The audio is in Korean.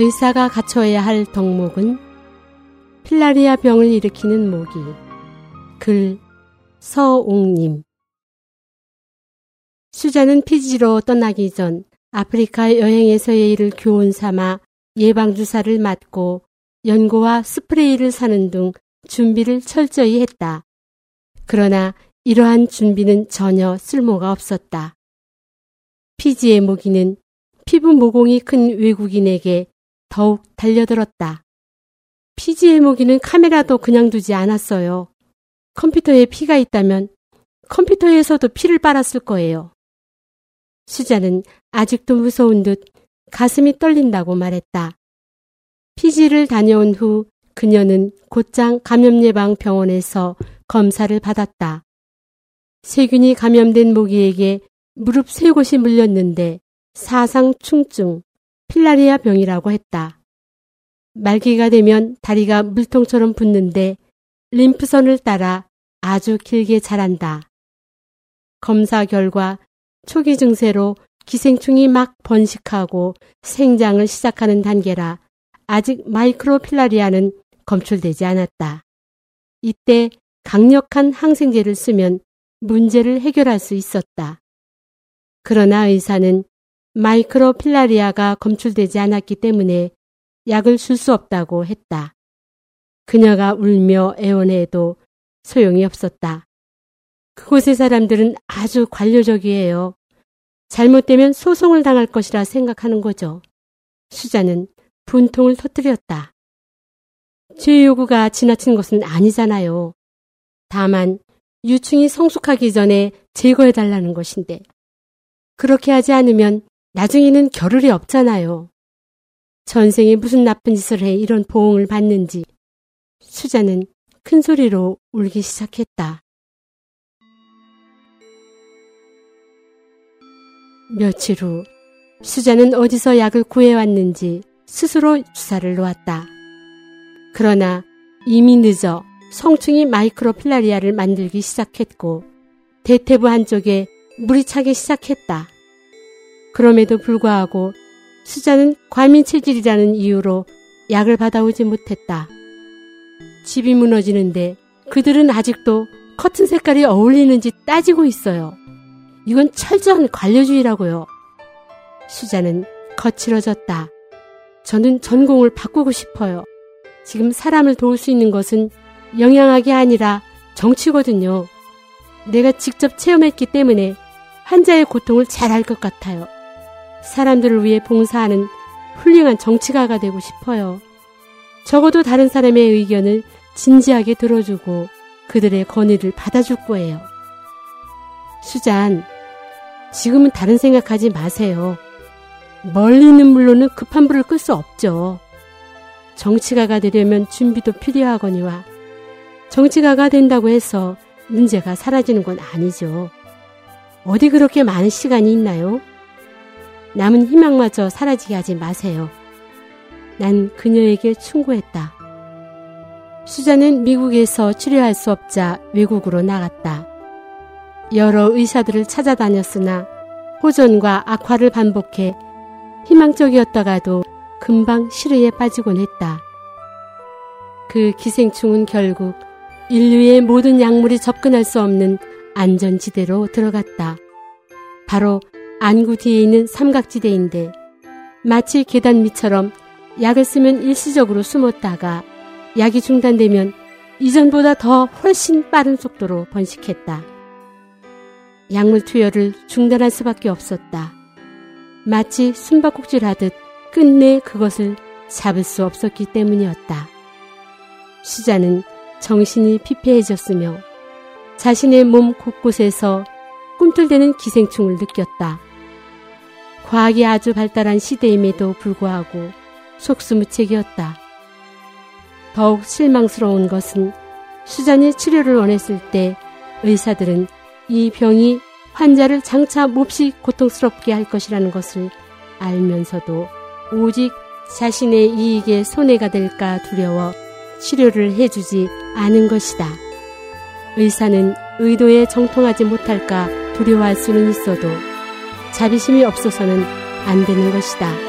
의사가 갖춰야 할 덕목은 필라리아 병을 일으키는 모기. 글 서옥님. 수자는 피지로 떠나기 전 아프리카 여행에서의 일을 교훈 삼아 예방주사를 맞고 연고와 스프레이를 사는 등 준비를 철저히 했다. 그러나 이러한 준비는 전혀 쓸모가 없었다. 피지의 모기는 피부 모공이 큰 외국인에게 더욱 달려들었다. 피지의 모기는 카메라도 그냥 두지 않았어요. 컴퓨터에 피가 있다면 컴퓨터에서도 피를 빨았을 거예요. 수자는 아직도 무서운 듯 가슴이 떨린다고 말했다. 피지를 다녀온 후 그녀는 곧장 감염예방 병원에서 검사를 받았다. 세균이 감염된 모기에게 무릎 세 곳이 물렸는데 사상 충증, 필라리아 병이라고 했다. 말기가 되면 다리가 물통처럼 붓는데 림프선을 따라 아주 길게 자란다. 검사 결과 초기 증세로 기생충이 막 번식하고 생장을 시작하는 단계라 아직 마이크로필라리아는 검출되지 않았다. 이때 강력한 항생제를 쓰면 문제를 해결할 수 있었다. 그러나 의사는 마이크로필라리아가 검출되지 않았기 때문에 약을 줄 수 없다고 했다. 그녀가 울며 애원해도 소용이 없었다. 그곳의 사람들은 아주 관료적이에요. 잘못되면 소송을 당할 것이라 생각하는 거죠. 수자는 분통을 터뜨렸다. 죄 요구가 지나친 것은 아니잖아요. 다만 유충이 성숙하기 전에 제거해달라는 것인데 그렇게 하지 않으면 나중에는 겨를이 없잖아요. 전생에 무슨 나쁜 짓을 해 이런 보응을 받는지 수자는 큰 소리로 울기 시작했다. 며칠 후 수자는 어디서 약을 구해왔는지 스스로 주사를 놓았다. 그러나 이미 늦어 성충이 마이크로필라리아를 만들기 시작했고 대퇴부 한쪽에 물이 차기 시작했다. 그럼에도 불구하고 수자는 과민 체질이라는 이유로 약을 받아오지 못했다. 집이 무너지는데 그들은 아직도 커튼 색깔이 어울리는지 따지고 있어요. 이건 철저한 관료주의라고요. 수자는 거칠어졌다. 저는 전공을 바꾸고 싶어요. 지금 사람을 도울 수 있는 것은 영양학이 아니라 정치거든요. 내가 직접 체험했기 때문에 환자의 고통을 잘 알 것 같아요. 사람들을 위해 봉사하는 훌륭한 정치가가 되고 싶어요. 적어도 다른 사람의 의견을 진지하게 들어주고 그들의 건의를 받아줄 거예요. 수잔, 지금은 다른 생각하지 마세요. 멀리 있는 물로는 급한 불을 끌 수 없죠. 정치가가 되려면 준비도 필요하거니와 정치가가 된다고 해서 문제가 사라지는 건 아니죠. 어디 그렇게 많은 시간이 있나요? 남은 희망마저 사라지게 하지 마세요. 난 그녀에게 충고했다. 수자는 미국에서 치료할 수 없자 외국으로 나갔다. 여러 의사들을 찾아다녔으나 호전과 악화를 반복해 희망적이었다가도 금방 실의에 빠지곤 했다. 그 기생충은 결국 인류의 모든 약물이 접근할 수 없는 안전지대로 들어갔다. 바로 안구 뒤에 있는 삼각지대인데 마치 계단 밑처럼 약을 쓰면 일시적으로 숨었다가 약이 중단되면 이전보다 더 훨씬 빠른 속도로 번식했다. 약물 투여를 중단할 수밖에 없었다. 마치 숨바꼭질 하듯 끝내 그것을 잡을 수 없었기 때문이었다. 수자는 정신이 피폐해졌으며 자신의 몸 곳곳에서 꿈틀대는 기생충을 느꼈다. 과학이 아주 발달한 시대임에도 불구하고 속수무책이었다. 더욱 실망스러운 것은 수잔이 치료를 원했을 때 의사들은 이 병이 환자를 장차 몹시 고통스럽게 할 것이라는 것을 알면서도 오직 자신의 이익에 손해가 될까 두려워 치료를 해주지 않은 것이다. 의사는 의도에 정통하지 못할까 두려워할 수는 있어도 자비심이 없어서는 안 되는 것이다.